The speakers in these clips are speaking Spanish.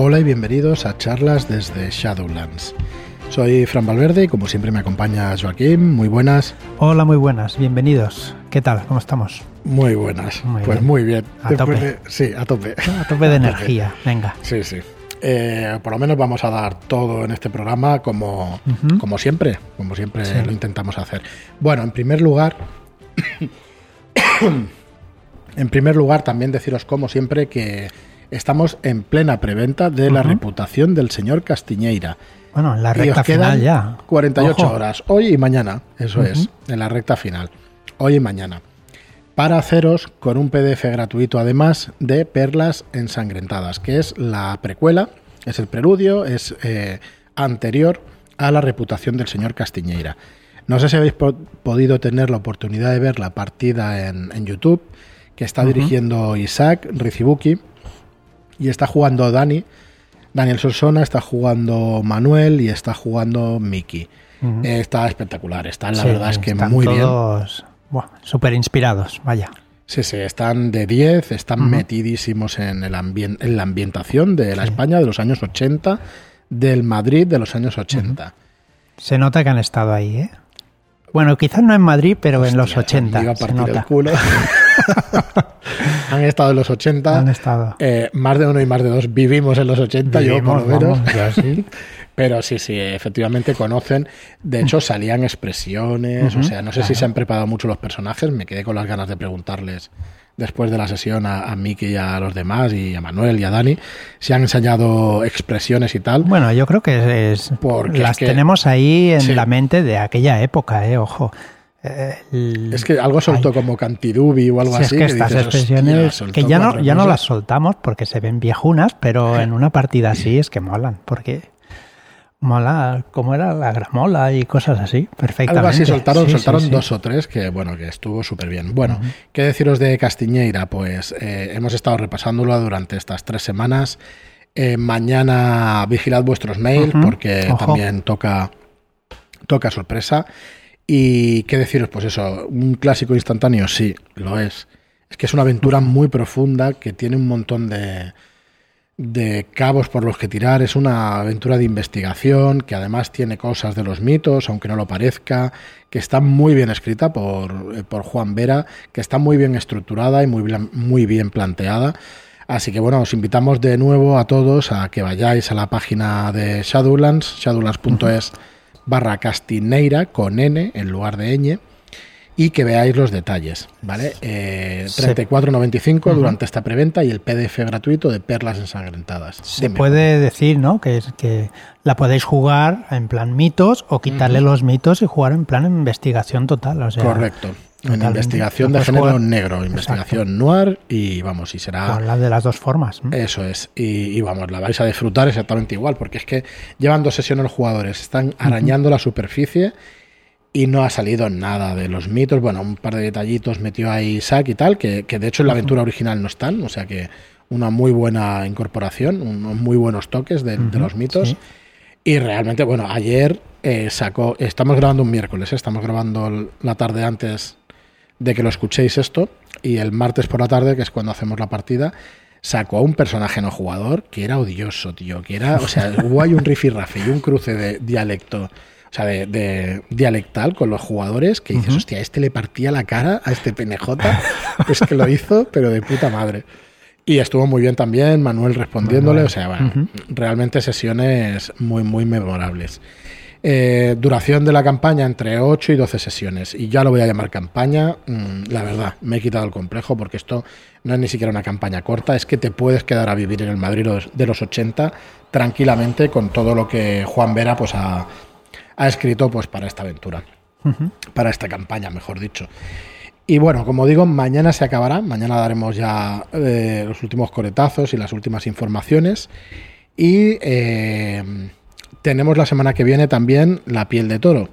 Hola y bienvenidos a charlas desde Shadowlands. Soy Fran Valverde y como siempre me acompaña Joaquín. Muy buenas. Hola, muy buenas. Bienvenidos. ¿Qué tal? ¿Cómo estamos? Muy buenas. Muy pues bien. muy bien. A Después tope. de- sí, a tope. A tope de energía. Venga. Sí, sí. Eh, por lo menos vamos a dar todo en este programa como, como siempre, como siempre Sí. lo intentamos hacer. Bueno, en primer lugar, en primer lugar también deciros como siempre que estamos en plena preventa de la reputación del señor Castiñeira. Bueno, en la recta final ya. 48 Ojo. horas, hoy y mañana, eso es, en la recta final, hoy y mañana. Para haceros con un PDF gratuito además de Perlas Ensangrentadas, que es la precuela, es el preludio, es eh, anterior a la reputación del señor Castiñeira. No sé si habéis po- podido tener la oportunidad de ver la partida en, en YouTube, que está dirigiendo Isaac Rizibuki y está jugando Dani. Daniel Solsona está jugando Manuel y está jugando Miki. Eh, está espectacular, está la Sí, verdad es que están muy bien. todos súper inspirados, vaya. Sí, sí, están de 10, están metidísimos en, el en la ambientación de la Sí. España de los años 80, del Madrid de los años 80. Se nota que han estado ahí, ¿eh? Bueno, quizás no en Madrid, pero en los Hostia, 80. me iba a se el nota. culo. Han estado en los 80. Han estado. eh, más de uno y más de dos vivimos en los 80, yo por lo menos. vamos, yo sí. Pero sí, sí, efectivamente conocen. De hecho, salían expresiones. O sea, no sé si se han preparado mucho los personajes. Me quedé con las ganas de preguntarles después de la sesión a, a Miki y a los demás, y a Manuel y a Dani, si han enseñado expresiones y tal. Bueno, yo creo que es, Porque las es que- tenemos ahí en Sí. la mente de aquella época, ¿eh? Ojo. Eh, el- Es que algo soltó Ay. como Cantidubi o algo Sí, así. es que estas dices, expresiones "Hostia, que ya no, ya no cosas". las soltamos porque se ven viejunas, pero en una partida así es que molan, porque mola como era la gramola y cosas así, perfectamente. Algo así soltaron, Sí, soltaron sí. dos o tres que bueno, que estuvo súper bien. Bueno, ¿qué deciros de Castiñeira? Pues eh, hemos estado repasándolo durante estas tres semanas. Eh, mañana vigilad vuestros mails porque ojo. también toca, toca sorpresa. Y qué deciros, pues eso, un clásico instantáneo, sí, lo es. Es que es una aventura muy profunda que tiene un montón de, de cabos por los que tirar. Es una aventura de investigación que además tiene cosas de los mitos, aunque no lo parezca, que está muy bien escrita por, eh, por Juan Vera, que está muy bien estructurada y muy, muy bien planteada. Así que bueno, os invitamos de nuevo a todos a que vayáis a la página de Shadowlands, shadowlands.es barra castineira con N en lugar de ñ y que veáis los detalles, ¿vale? Eh, Se- 34.95 Ujú. durante esta preventa y el PDF gratuito de Perlas Ensangrentadas. Se Dime. puede decir, ¿no? Que, es- que la podéis jugar en plan mitos o quitarle los mitos y jugar en plan investigación total. O sea, Correcto. En investigación de género jugar- negro, investigación noir y vamos, y será... Habla de las dos formas. ¿no? Eso es, y, y vamos, la vais a disfrutar exactamente igual, porque es que llevan dos sesiones los jugadores, están arañando la superficie y no ha salido nada de los mitos. Bueno, un par de detallitos metió ahí Isaac y tal, que, que de hecho en la aventura original no están, o sea que una muy buena incorporación, unos muy buenos toques de, los mitos. sí. Y realmente, bueno, ayer eh, sacó, estamos grabando un miércoles, ¿eh? estamos grabando la tarde antes de que lo escuchéis esto, y el martes por la tarde, que es cuando hacemos la partida, sacó a un personaje no jugador que era odioso, tío, que era, o sea, hubo ahí un rifirrafe y un cruce de dialecto, o sea, de, de dialectal con los jugadores, que dices, Ujú. hostia, este le partía la cara a este PNJ, es que lo hizo, pero de puta madre. Y estuvo muy bien también, Manuel respondiéndole, Manuel. o sea, bueno, realmente sesiones muy, muy memorables. Eh, duración de la campaña entre 8 y 12 sesiones. Y ya lo voy a llamar campaña. Mm, la verdad, me he quitado el complejo porque esto no es ni siquiera una campaña corta. Es que te puedes quedar a vivir en el Madrid de los 80 tranquilamente con todo lo que Juan Vera pues, ha, ha escrito pues, para esta aventura. Para esta campaña, mejor dicho. Y bueno, como digo, mañana se acabará. Mañana daremos ya eh, los últimos coretazos y las últimas informaciones. Y eh, tenemos la semana que viene también la piel de toro.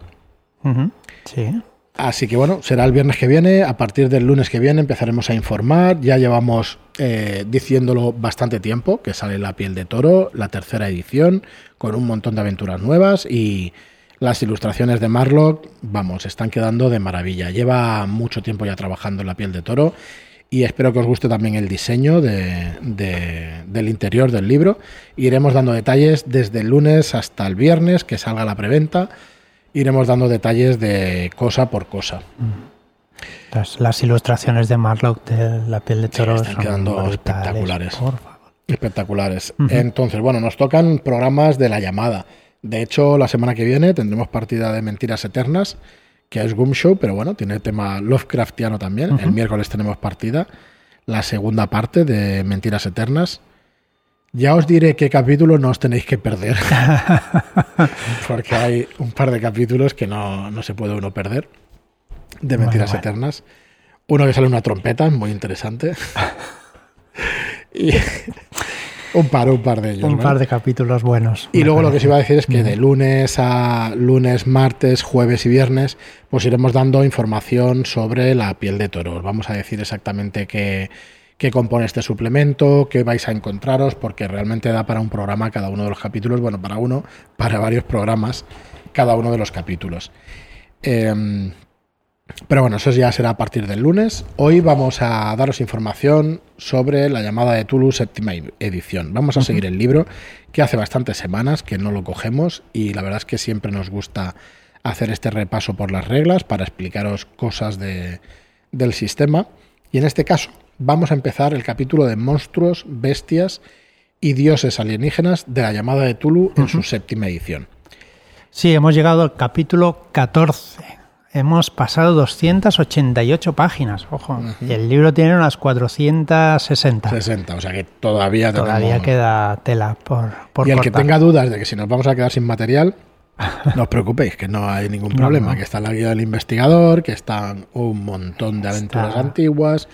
Sí. Así que bueno, será el viernes que viene. A partir del lunes que viene empezaremos a informar. Ya llevamos eh, diciéndolo bastante tiempo que sale la piel de toro, la tercera edición, con un montón de aventuras nuevas y las ilustraciones de Marlock, vamos, están quedando de maravilla. Lleva mucho tiempo ya trabajando en la piel de toro y espero que os guste también el diseño de, de, del interior del libro. Iremos dando detalles desde el lunes hasta el viernes, que salga la preventa. Iremos dando detalles de cosa por cosa. Las, las ilustraciones de Marlock de la piel de toro están son quedando espectaculares. por favor. Espectaculares. Entonces, bueno, nos tocan programas de la llamada. De hecho, la semana que viene tendremos partida de Mentiras Eternas, que es Goom Show, pero bueno, tiene tema Lovecraftiano también. El miércoles tenemos partida, la segunda parte de Mentiras Eternas. Ya os diré qué capítulo no os tenéis que perder, porque hay un par de capítulos que no, no se puede uno perder de Mentiras bueno. Eternas. Uno que sale una trompeta, muy interesante. y un par, un par de ellos. Un par de capítulos buenos. Y luego lo que os iba a decir es que de lunes a lunes, martes, jueves y viernes, pues iremos dando información sobre la piel de toro. Os vamos a decir exactamente qué, qué compone este suplemento, qué vais a encontraros, porque realmente da para un programa cada uno de los capítulos, bueno, para uno, para varios programas, cada uno de los capítulos. Em, pero bueno, eso ya será a partir del lunes. Hoy vamos a daros información sobre la llamada de Tulu séptima edición. Vamos a seguir el libro, que hace bastantes semanas que no lo cogemos y la verdad es que siempre nos gusta hacer este repaso por las reglas para explicaros cosas de- del sistema. Y en este caso vamos a empezar el capítulo de monstruos, bestias y dioses alienígenas de la llamada de Tulu en su séptima edición. Sí, hemos llegado al capítulo 14. Hemos pasado 288 páginas, ojo. Y el libro tiene unas 460. 60, o sea que todavía Todavía tenemos- queda tela por, por y el que tenga dudas de que si nos vamos a quedar sin material, no os preocupéis, que no hay ningún problema, no. que está la guía del investigador, que están un montón de aventuras Está- antiguas.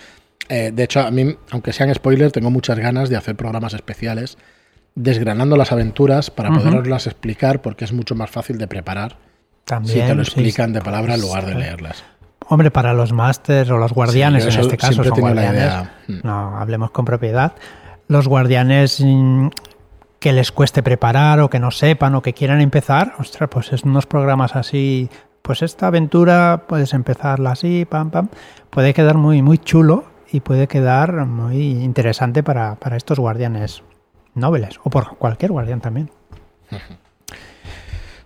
Eh, de hecho, a mí, aunque sean spoilers, tengo muchas ganas de hacer programas especiales desgranando las aventuras para Ujú. poderoslas explicar, porque es mucho más fácil de preparar También, si te lo sí, explican de sí. palabra en lugar de Sí. leerlas. Hombre, para los másters o los guardianes, Sí, en este caso son guardianes. Mm. No, hablemos con propiedad. Los guardianes mm, que les cueste preparar o que no sepan o que quieran empezar, ostras, pues es unos programas así, pues esta aventura puedes empezarla así, pam, pam, puede quedar muy, muy chulo y puede quedar muy interesante para, para estos guardianes nobles o por cualquier guardián también.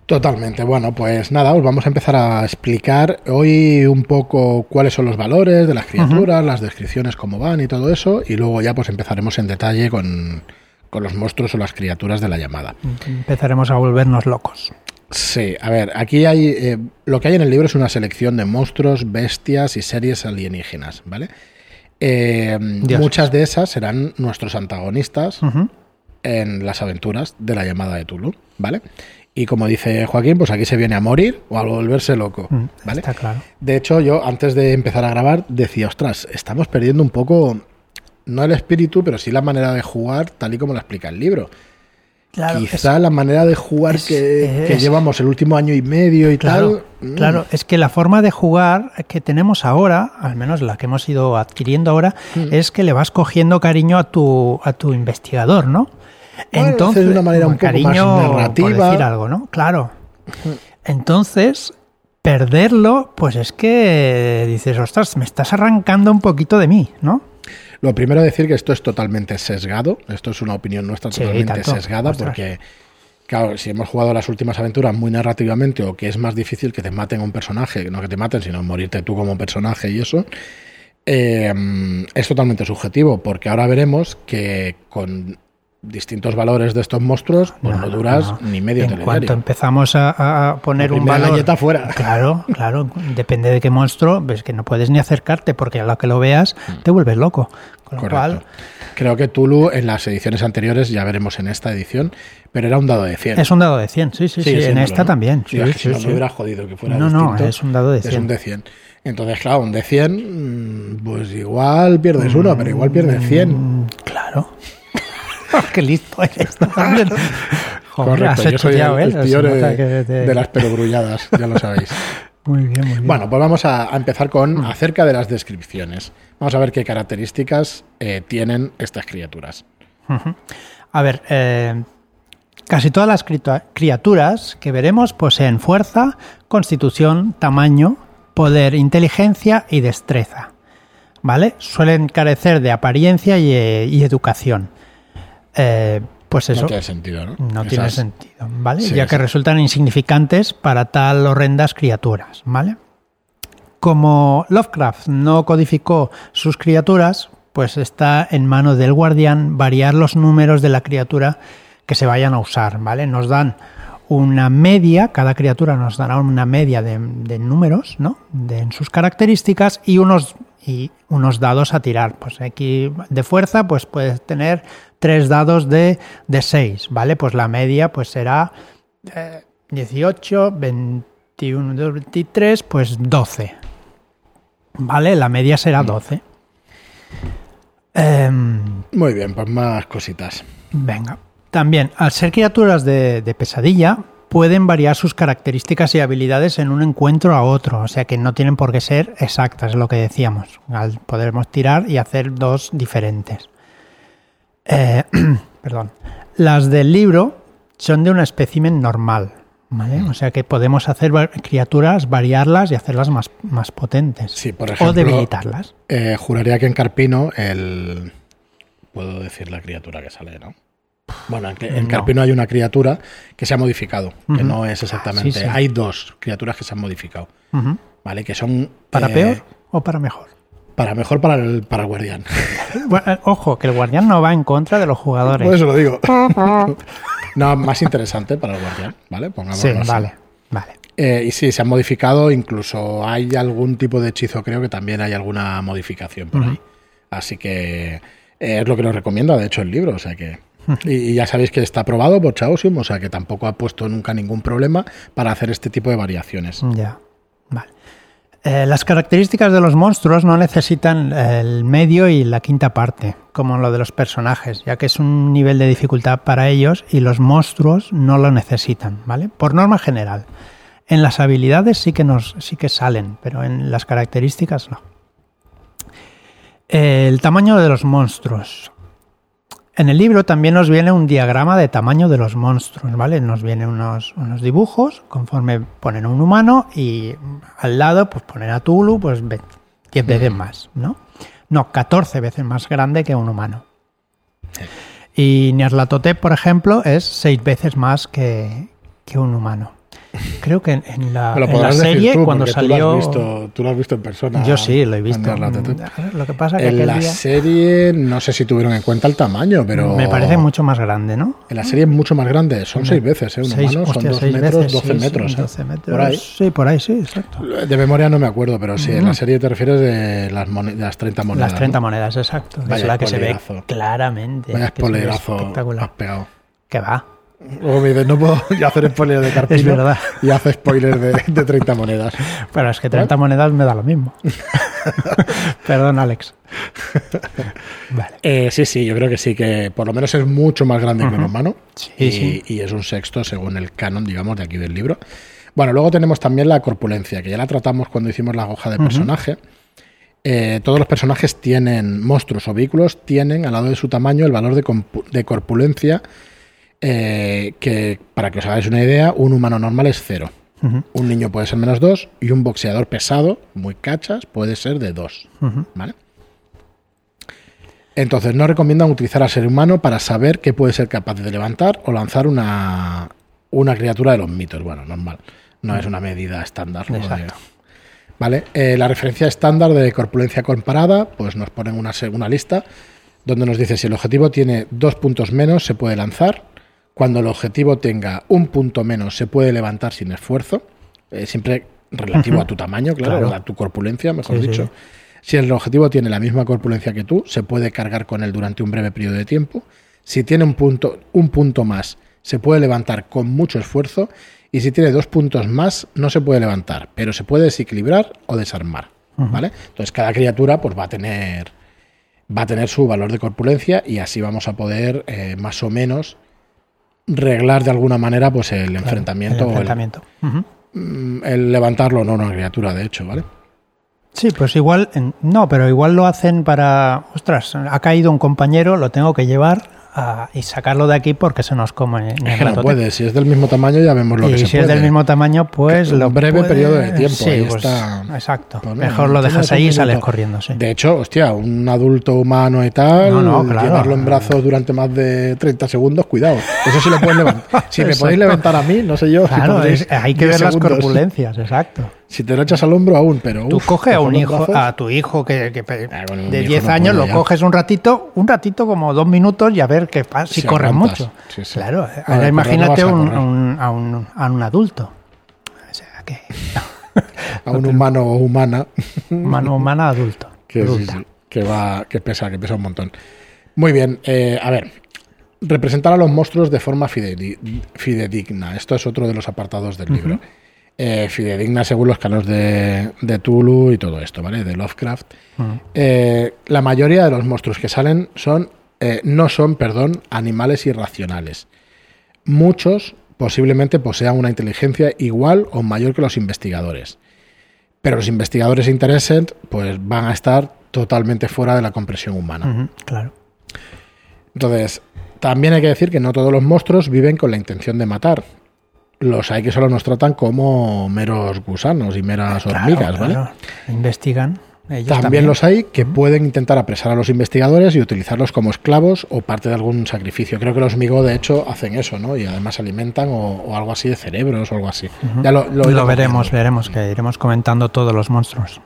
Totalmente. Bueno, pues nada, os vamos a empezar a explicar hoy un poco cuáles son los valores de las criaturas, las descripciones, cómo van y todo eso, y luego ya pues empezaremos en detalle con, con los monstruos o las criaturas de la llamada. Empezaremos a volvernos locos. Sí, a ver, aquí hay eh, lo que hay en el libro es una selección de monstruos, bestias y series alienígenas, ¿vale? Eh, muchas de esas serán nuestros antagonistas en las aventuras de la llamada de Tulu, ¿vale? Y como dice Joaquín, pues aquí se viene a morir o a volverse loco, Mm, ¿vale? Está claro. De hecho, yo antes de empezar a grabar decía, ostras, estamos perdiendo un poco, no el espíritu, pero sí la manera de jugar tal y como la explica el libro. Claro, es- Quizá la manera de jugar es- que, llevamos el último año y medio y Claro, tal. mm, claro, es que la forma de jugar que tenemos ahora, al menos la que hemos ido adquiriendo ahora, Mm. es que le vas cogiendo cariño a tu, a tu investigador, ¿no? Bueno, de una manera un poco más narrativa. Por decir algo, ¿no? Claro. Entonces, perderlo, pues es que dices, ostras, me estás arrancando un poquito de mí, ¿no? Lo primero decir que esto es totalmente sesgado. Esto es una opinión nuestra Sí, totalmente tanto. sesgada Ostras. porque, claro, si hemos jugado las últimas aventuras muy narrativamente o que es más difícil que te maten a un personaje, no que te maten, sino morirte tú como personaje y eso, eh, es totalmente subjetivo porque ahora veremos que con distintos valores de estos monstruos, pues no, duras no. ni medio En telediario. cuanto empezamos a, a poner La un valor... galleta fuera. Claro, claro. Depende de qué monstruo, ves que no puedes ni acercarte porque a lo que lo veas te vuelves loco. Con lo Correcto. cual, Creo que Tulu en las ediciones anteriores, ya veremos en esta edición, pero era un dado de 100. es un dado de 100, sí, sí, sí. Sigue En esta ¿no? también. Sí, Sí, es sí, si no, sí. me hubiera jodido que fuera No, no, distinto. es un dado de Es 100. un de 100. Entonces, claro, un de 100, mm, pues igual pierdes uno, pero igual pierdes 100. Mm, claro. qué listo eres. también. Joder, Correcto, has yo soy el, el de, te- de las perogrulladas, ya lo sabéis. Muy bien, muy bien. Bueno, pues vamos a, a empezar con Mm. acerca de las descripciones. Vamos a ver qué características eh, tienen estas criaturas. A ver, eh, casi todas las criaturas que veremos poseen fuerza, constitución, tamaño, poder, inteligencia y destreza. ¿vale? Suelen carecer de apariencia y, eh, y educación. Eh, pues eso No tiene sentido, ¿no? no tiene sentido, ¿vale? Sí, ya que sí. resultan insignificantes para tal horrendas criaturas, ¿vale? Como Lovecraft no codificó sus criaturas, pues está en manos del guardián variar los números de la criatura que se vayan a usar, ¿vale? Nos dan una media, cada criatura nos dará una media de, de números, ¿no? De, en sus características y unos, y unos dados a tirar. Pues aquí de fuerza, pues puedes tener tres dados de, de 6, ¿vale? Pues la media pues será eh, 18, 21, 23, pues 12. ¿Vale? La media será 12. Em, Muy bien, pues más cositas. Venga. También, al ser criaturas de, de pesadilla, pueden variar sus características y habilidades en un encuentro a otro. O sea que no tienen por qué ser exactas, es lo que decíamos. Al- Podemos tirar y hacer dos diferentes. Eh, perdón. Las del libro son de un espécimen normal. ¿vale? O sea que podemos hacer criaturas, variarlas y hacerlas más, más potentes. Sí, por o ejemplo, debilitarlas. Eh, juraría que en Carpino el... Puedo decir la criatura que sale, ¿no? Bueno, en, en No. Carpino hay una criatura que se ha modificado, que no es exactamente... sí, sí. Hay dos criaturas que se han modificado. ¿vale? Que son... ¿Para eh, peor o para mejor? Para mejor para el, para el guardián. Bueno, eh, ojo, que el guardián no va en contra de los jugadores. Por eso lo digo. no, más interesante para el guardián, ¿vale? Pongámoslo sí, así. vale, vale. Eh, y sí, se han modificado, incluso hay algún tipo de hechizo, creo que también hay alguna modificación por ahí. Así que eh, es lo que nos recomienda, de hecho, el libro. O sea que. Y, y ya sabéis que está aprobado por Chaosium, o sea que tampoco ha puesto nunca ningún problema para hacer este tipo de variaciones. Ya. Eh, las características de los monstruos no necesitan eh, el medio y la quinta parte, como lo de los personajes, ya que es un nivel de dificultad para ellos y los monstruos no lo necesitan, ¿vale? Por norma general. En las habilidades sí que nos sí que salen, pero en las características no. El tamaño de los monstruos. En el libro también nos viene un diagrama de tamaño de los monstruos, ¿vale? Nos vienen unos, unos dibujos, conforme ponen un humano y al lado pues ponen a Tulu, pues ve- 10 veces más, ¿no? No, 14 veces más grande que un humano. Y Nyarlathotep, por ejemplo, es 6 veces más que, que un humano. Creo que en, en la, en serie, tú, cuando salió... Tú lo, has visto, tú lo has visto en persona. Yo sí, lo he visto. Lo que pasa que En aquel la día serie, no sé si tuvieron en cuenta el tamaño, pero. me parece mucho más grande, ¿no? En la serie es mucho más grande, son seis veces, ¿eh? Un Seis- humano son hostia, dos seis metros, veces, 12 sí, metros. ¿eh? 12 metros. Por ahí. Sí, por ahí, sí, exacto. De memoria no me acuerdo, pero sí, en la serie te refieres de las, mone- de las 30 monedas. Las 30 ¿no? monedas, exacto. Vaya es la que se ve claramente. Vaya has espectacular. pegado. Que va. Luego me dices, no puedo hacer spoiler de Carpino. Es verdad. Y hace spoiler de, de 30 monedas. Pero es que 30 monedas me da lo mismo. Perdón, Alex. Vale. Eh, sí, sí, yo creo que sí, que por lo menos es mucho más grande que un humano. Sí, y, sí. y es un sexto según el canon, digamos, de aquí del libro. Bueno, luego tenemos también la corpulencia, que ya la tratamos cuando hicimos la hoja de personaje. Eh, todos los personajes tienen, monstruos o vehículos, tienen al lado de su tamaño el valor de, de corpulencia, eh, que para que os hagáis una idea, un humano normal es cero. Un niño puede ser menos dos y un boxeador pesado, muy cachas, puede ser de dos. ujú. ¿Vale? Entonces, no recomiendan utilizar al ser humano para saber qué puede ser capaz de levantar o lanzar una, una criatura de los mitos. Bueno, normal. No es una medida estándar. ¿Vale? Eh, la referencia estándar de corpulencia comparada, pues nos ponen una, una lista donde nos dice si el objetivo tiene dos puntos menos, se puede lanzar. Cuando el objetivo tenga un punto menos, se puede levantar sin esfuerzo. Eh, siempre relativo a tu tamaño, claro, Claro. a tu corpulencia, mejor Sí, dicho. sí. Si el objetivo tiene la misma corpulencia que tú, se puede cargar con él durante un breve periodo de tiempo. Si tiene un punto, un punto más, se puede levantar con mucho esfuerzo. Y si tiene dos puntos más, no se puede levantar, pero se puede desequilibrar o desarmar. ¿Vale? Entonces cada criatura pues, va a tener. Va a tener su valor de corpulencia y así vamos a poder eh, más o menos reglar de alguna manera pues el Claro, enfrentamiento, el o el- enfrentamiento. Mm, el, levantarlo, no una criatura, de hecho, ¿vale? Sí, pues igual, no, pero igual lo hacen para, ostras, ha caído un compañero, lo tengo que llevar a- y sacarlo de aquí porque se nos come. Es que no puede, si es del mismo tamaño ya vemos lo y que se si puede. es del mismo tamaño, pues Un lo breve puede- periodo de tiempo, Sí, ahí pues, está. Exacto. Pues no, Mejor no lo dejas un ahí y sales corriendo, sí. De hecho, hostia, un adulto humano y tal, No, no, claro. llevarlo en brazos durante más de 30 segundos, cuidado. Eso sí lo pueden levantar. Si me podéis levantar a mí, no sé yo. si Claro, podréis es- hay que 10 ver las segundos. corpulencias, exacto. Si te lo echas al hombro aún, pero. Tú uf, coge a un hijo, brazos, a tu hijo que, Ah, bueno, de hijo 10 no años, lo ya. coges un ratito, un ratito como dos minutos y a ver qué pasa, si Si aguantas. mucho. Sí, sí. Claro, ahora imagínate no a un- a, un, a un adulto. O sea, que a un humano o humana. mano humana adulto. Que, adulta. va, que pesa, que pesa un montón. Muy bien, eh, a ver. Representar a los monstruos de forma fidedi- fidedigna. Esto es otro de los apartados del libro. Eh, fidedigna según los canos de, de Tulu y todo esto, ¿vale? De Lovecraft. Eh, la mayoría de los monstruos que salen son, eh, no son, perdón, animales irracionales. Muchos posiblemente posean una inteligencia igual o mayor que los investigadores. Pero los investigadores intereses pues van a estar totalmente fuera de la comprensión humana. Claro. Entonces, también hay que decir que no todos los monstruos viven con la intención de matar. Los hay que solo nos tratan como meros gusanos y meras Claro, hormigas, ¿vale? claro. Investigan. Ellos También, también, los hay que pueden intentar apresar a los investigadores y utilizarlos como esclavos o parte de algún sacrificio. Creo que los Migo, de hecho, hacen eso, ¿no? Y además alimentan o, o algo así de cerebros o algo así. Ya lo, lo Lo, iremos veremos, veremos, que iremos comentando todos los monstruos.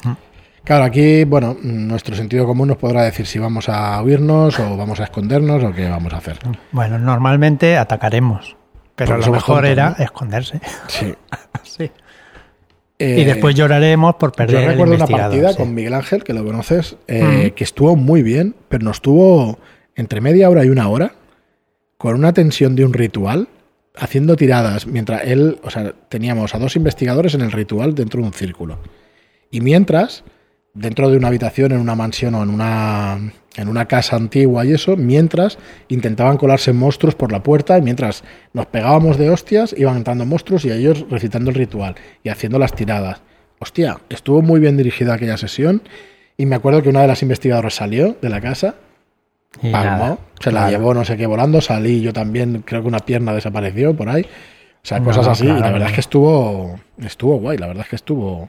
Claro, aquí, bueno, nuestro sentido común nos podrá decir si vamos a huirnos o vamos a escondernos o qué vamos a hacer. Bueno, normalmente atacaremos, pero lo mejor era ¿no? esconderse. Sí. Sí. Eh, y después lloraremos por Yo perder el recuerdo una partida sí. con Miguel Ángel, que lo conoces, eh, Mm. que estuvo muy bien, pero nos tuvo entre media hora y una hora con una tensión de un ritual, haciendo tiradas, mientras él, o sea, teníamos a dos investigadores en el ritual dentro de un círculo. Y mientras, dentro de una habitación, en una mansión o en una, en una casa antigua y eso, mientras intentaban colarse monstruos por la puerta y mientras nos pegábamos de hostias, iban entrando monstruos y ellos recitando el ritual y haciendo las tiradas. Hostia, estuvo muy bien dirigida aquella sesión y me acuerdo que una de las investigadoras salió de la casa, Y palmó, nada, se la llevó no sé qué volando, salí yo también, creo que una pierna desapareció por ahí. O sea, No, cosas así. y la verdad es que estuvo, estuvo guay, la verdad es que estuvo...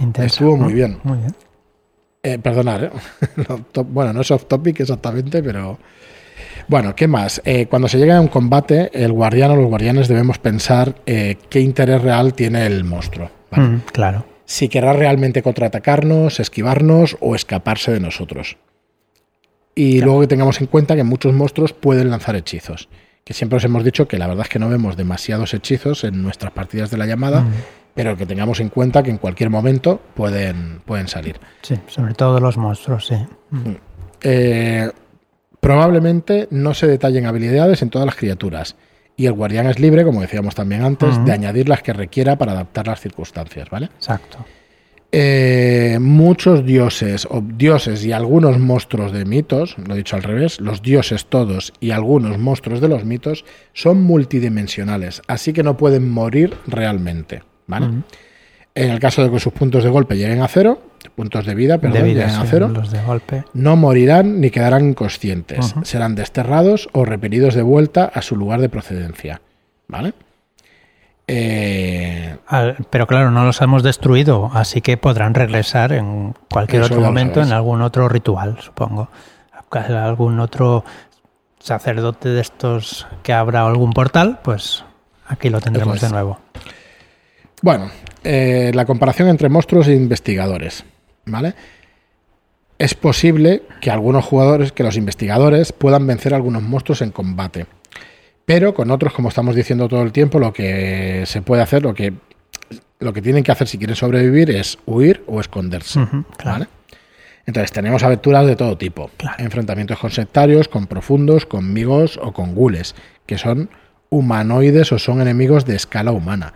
Intensa, estuvo muy bien. Muy bien. Eh, perdonad, ¿eh? No, bueno, no es off topic exactamente, pero. Bueno, ¿qué más? Eh, cuando se llega a un combate, el guardián o los guardianes debemos pensar eh, qué interés real tiene el monstruo. ¿vale? Mm, claro. Si querrá realmente contraatacarnos, esquivarnos o escaparse de nosotros. Y luego que tengamos en cuenta que muchos monstruos pueden lanzar hechizos. Que siempre os hemos dicho que la verdad es que no vemos demasiados hechizos en nuestras partidas de la llamada, Mm. Pero que tengamos en cuenta que en cualquier momento pueden, pueden salir. Sí, sobre todo los monstruos, sí. Mm. Eh, probablemente no se detallen habilidades en todas las criaturas. Y el guardián es libre, como decíamos también antes, de añadir las que requiera para adaptar las circunstancias, ¿vale? Exacto. Eh, muchos dioses o dioses y algunos monstruos de mitos, lo he dicho al revés, los dioses todos y algunos monstruos de los mitos son multidimensionales, así que no pueden morir realmente, En el caso de que sus puntos de golpe lleguen a cero, puntos de vida, perdón, de vida, lleguen a sí, cero, los de golpe. no morirán ni quedarán inconscientes. Serán desterrados o repelidos de vuelta a su lugar de procedencia. ¿Vale? Eh, pero claro, no los hemos destruido, así que podrán regresar en cualquier otro momento en algún otro ritual, supongo. Algún otro sacerdote de estos que abra algún portal, pues aquí lo tendremos de nuevo. Bueno, eh, la comparación entre monstruos e investigadores. ¿Vale? Es posible que algunos jugadores, que los investigadores, puedan vencer a algunos monstruos en combate. Pero con otros, como estamos diciendo todo el tiempo, lo que se puede hacer, lo que, lo que tienen que hacer si quieren sobrevivir es huir o esconderse. Claro. ¿vale? Entonces tenemos aventuras de todo tipo. Claro. Enfrentamientos con sectarios, con profundos, con migos o con gules, que son humanoides o son enemigos de escala humana.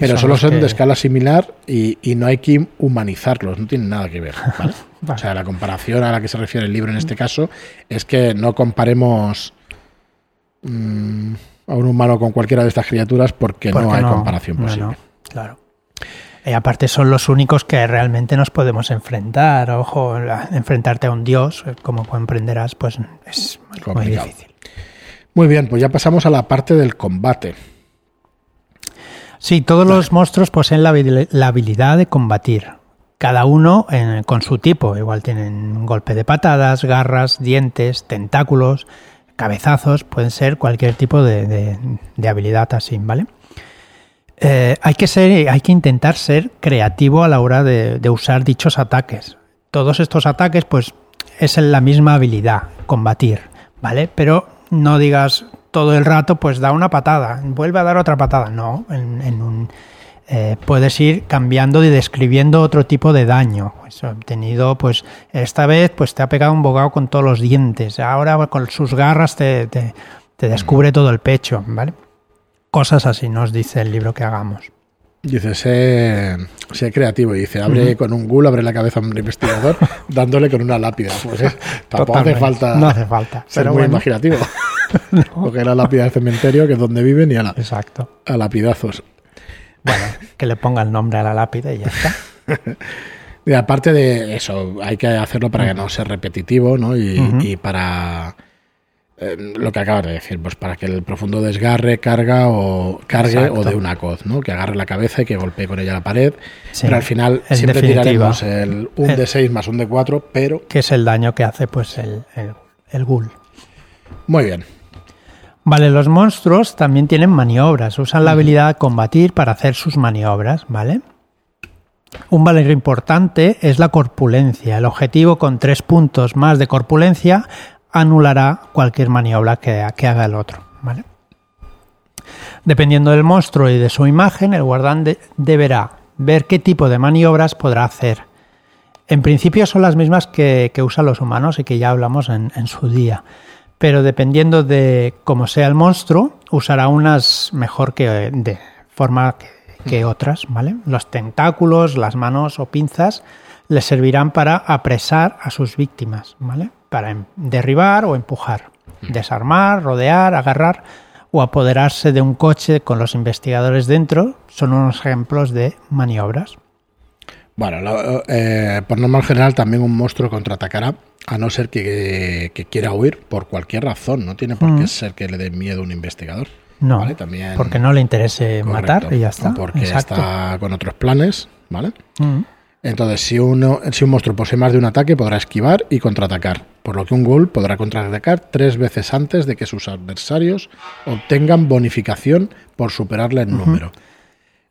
Pero solo son que- de escala similar y, y no hay que humanizarlos, no tienen nada que ver. ¿vale? Vale. O sea, la comparación a la que se refiere el libro en este caso es que no comparemos mm, a un humano con cualquiera de estas criaturas porque, no hay comparación no, posible. no, claro. Y aparte son los únicos que realmente nos podemos enfrentar. Ojo, enfrentarte a un dios, eh, como comprenderás, pues es muy difícil. Muy bien, pues ya pasamos a la parte del combate. Sí, todos los monstruos poseen la, la habilidad de combatir. Cada uno en- con su tipo. Igual tienen un golpe de patadas, garras, dientes, tentáculos, cabezazos. Pueden ser cualquier tipo de, de- de habilidad así, ¿vale? Eh, hay, que ser, hay que intentar ser creativo a la hora de, de usar dichos ataques. Todos estos ataques, pues, es en la misma habilidad, combatir, ¿vale? Pero no digas todo el rato, pues da una patada, vuelve a dar otra patada. No, en, en un, eh, puedes ir cambiando y describiendo otro tipo de daño. Pues, obtenido, pues, esta vez, pues te ha pegado un bogado con todos los dientes. Ahora con sus garras te, te- te descubre todo el pecho, ¿vale? Cosas así nos dice el libro que hagamos. Dice, sé, sé creativo. Y dice, abre con un ghoul, abre la cabeza a un investigador, dándole con una lápida. Pues eh, tampoco hace falta No hace falta. ser Pero muy bueno, imaginativo. Porque la lápida del cementerio, que es donde viven, y a, la- exacto. a lapidazos. Bueno, que le ponga el nombre a la lápida y ya está. Y aparte de eso, hay que hacerlo para que no sea repetitivo, ¿no? Y, para eh, lo que acabas de decir, pues para que el profundo desgarre, carga o cargue Exacto. o de una coz, ¿no? Que agarre la cabeza y que golpee con ella la pared. Sí. Pero al final En siempre tiraremos el un de 6 más un de 4, pero Que es el daño que hace pues el, el, el ghoul. muy bien. Vale, los monstruos también tienen maniobras. Usan la habilidad de combatir para hacer sus maniobras, ¿vale? Un valor importante es la corpulencia. El objetivo con tres puntos más de corpulencia anulará cualquier maniobra que, que haga el otro, ¿vale? Dependiendo del monstruo y de su imagen, el guardián de- deberá ver qué tipo de maniobras podrá hacer. En principio son las mismas que, que usan los humanos y que ya hablamos en, en su día. Pero dependiendo de cómo sea el monstruo, usará unas mejor que de forma que, que otras, ¿vale? Los tentáculos, las manos o pinzas le servirán para apresar a sus víctimas, ¿vale? Para em- derribar o empujar, desarmar, rodear, agarrar o apoderarse de un coche con los investigadores dentro son unos ejemplos de maniobras. Bueno, lo- eh, por norma general también un monstruo contraatacará, a no ser que, que quiera huir por cualquier razón. No tiene por qué Mm. ser que le dé miedo a un investigador. No, ¿vale? También, porque no le interese matar y ya está. Porque Exacto. está con otros planes, ¿vale? Mm. Entonces, si, uno, si un monstruo posee más de un ataque, podrá esquivar y contraatacar, por lo que un ghoul podrá contraatacar tres veces antes de que sus adversarios obtengan bonificación por superarle en número.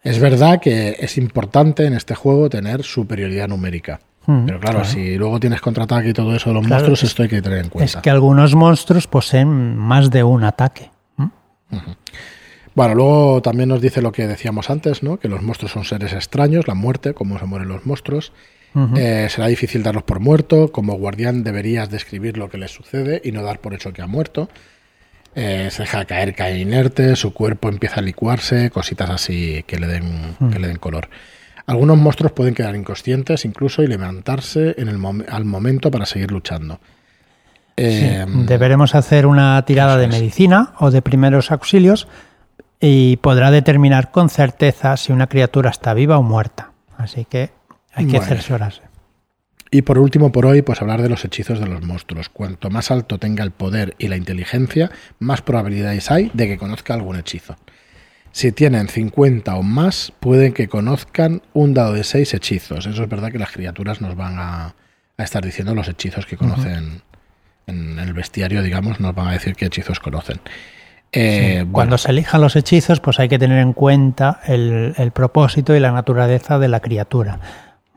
Es verdad que es importante en este juego tener superioridad numérica. Mm, Pero claro, claro. si luego tienes contraataque y todo eso de los Claro, monstruos, es- esto hay que tener en Es cuenta. que algunos monstruos poseen más de un ataque. ¿Mm? Bueno, luego también nos dice lo que decíamos antes, ¿no? Que los monstruos son seres extraños, la muerte, cómo se mueren los monstruos. Eh, será difícil darlos por muerto. Como guardián deberías describir lo que les sucede y no dar por hecho que ha muerto. Eh, se deja caer, cae inerte, su cuerpo empieza a licuarse, cositas así que le den, que le den color. Algunos monstruos pueden quedar inconscientes incluso y levantarse en el mom- al momento para seguir luchando. Sí, Eh, Deberemos hacer una tirada de medicina o de primeros auxilios y podrá determinar con certeza si una criatura está viva o muerta. Así que hay que Bueno. cerciorarse. Y por último, por hoy, pues hablar de los hechizos de los monstruos. Cuanto más alto tenga el poder y la inteligencia, más probabilidades hay de que conozca algún hechizo. Si tienen 50 o más, pueden que conozcan un dado de 6 hechizos. Eso es verdad que las criaturas nos van a, a estar diciendo los hechizos que conocen en el bestiario, digamos, nos van a decir qué hechizos conocen. Eh, bueno, Cuando se elijan los hechizos, pues hay que tener en cuenta el, el propósito y la naturaleza de la criatura.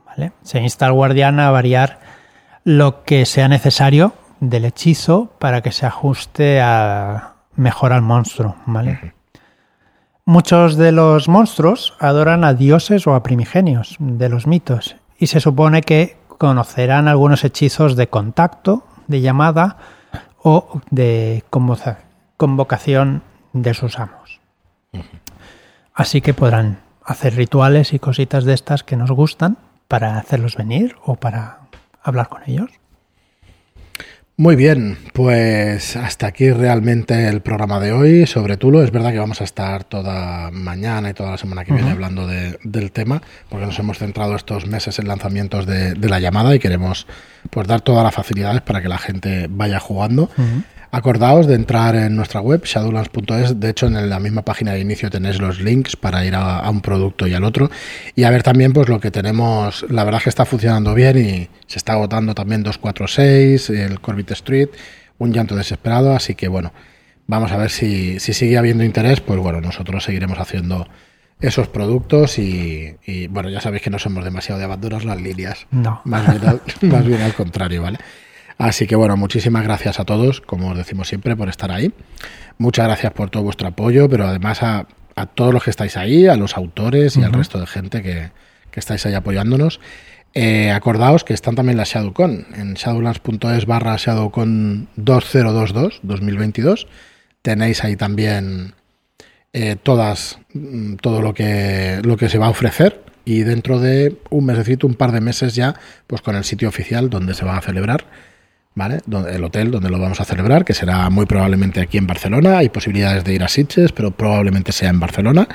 ¿vale? Se insta al guardián a variar lo que sea necesario del hechizo para que se ajuste a, mejor al monstruo. ¿vale? Muchos de los monstruos adoran a dioses o a primigenios de los mitos y se supone que conocerán algunos hechizos de contacto, de llamada o de convoca- convocación de sus amos. Así que podrán hacer rituales y cositas de estas que nos gustan para hacerlos venir o para hablar con ellos. Muy bien, pues hasta aquí realmente el programa de hoy sobre Tulo. Es verdad que vamos a estar toda mañana y toda la semana que viene hablando de- del tema, porque nos hemos centrado estos meses en lanzamientos de, de la llamada y queremos pues dar todas las facilidades para que la gente vaya jugando. Acordaos de entrar en nuestra web, shadowlands.es. De hecho, en la misma página de inicio tenéis los links para ir a, un producto y al otro. Y a ver también pues lo que tenemos. La verdad es que está funcionando bien y se está agotando también 246, el Corbett Street, un llanto desesperado. Así que bueno, vamos a ver si, si sigue habiendo interés. Pues bueno, nosotros seguiremos haciendo esos productos y, bueno, ya sabéis que no somos demasiado de abandonar las líneas. No. Más bien, más bien al contrario, ¿vale? Así que bueno, muchísimas gracias a todos, como os decimos siempre, por estar ahí. Muchas gracias por todo vuestro apoyo, pero además a, todos los que estáis ahí, a los autores y al resto de gente que, estáis ahí apoyándonos. Eh, acordaos que están también las ShadowCon en shadowlands.es barra ShadowCon 2022 2022. Tenéis ahí también eh, todas, mm, todo lo que, lo que se va a ofrecer y dentro de un mesecito, un par de meses ya, pues con el sitio oficial donde se va a celebrar, ¿vale? el hotel donde lo vamos a celebrar, que será muy probablemente aquí en Barcelona. Hay posibilidades de ir a Sitges, pero probablemente sea en Barcelona.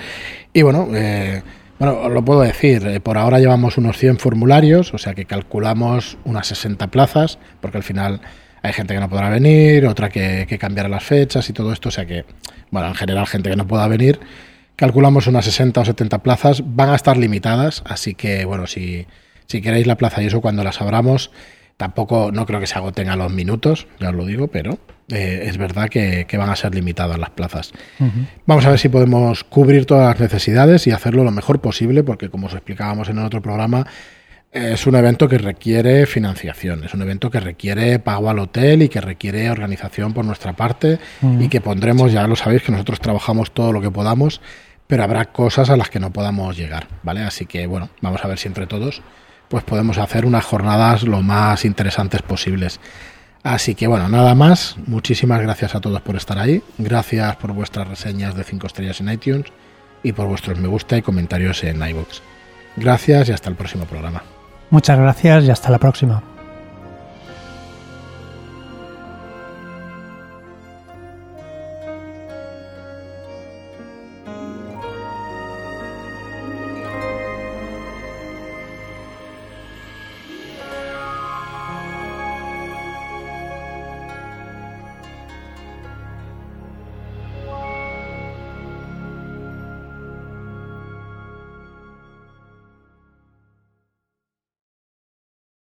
Y bueno, eh, bueno, os lo puedo decir, eh, por ahora llevamos unos 100 formularios, o sea que calculamos unas 60 plazas, porque al final hay gente que no podrá venir, otra que, que cambiará las fechas y todo esto, o sea que, bueno, en general gente que no pueda venir, calculamos unas 60 o 70 plazas, van a estar limitadas, así que, bueno, si, si queréis la plaza y eso cuando las abramos, tampoco, no creo que se agoten a los minutos, ya os lo digo, pero eh, es verdad que, van a ser limitadas las plazas. Vamos a ver si podemos cubrir todas las necesidades y hacerlo lo mejor posible, porque como os explicábamos en el otro programa, es un evento que requiere financiación, es un evento que requiere pago al hotel y que requiere organización por nuestra parte y que pondremos, ya lo sabéis, que nosotros trabajamos todo lo que podamos, pero habrá cosas a las que no podamos llegar, ¿vale? Así que bueno, vamos a ver si entre todos pues podemos hacer unas jornadas lo más interesantes posibles. Así que bueno, nada más, muchísimas gracias a todos por estar ahí, gracias por vuestras reseñas de 5 estrellas en iTunes y por vuestros me gusta y comentarios en iVoox. Gracias y hasta el próximo programa. Muchas gracias y hasta la próxima.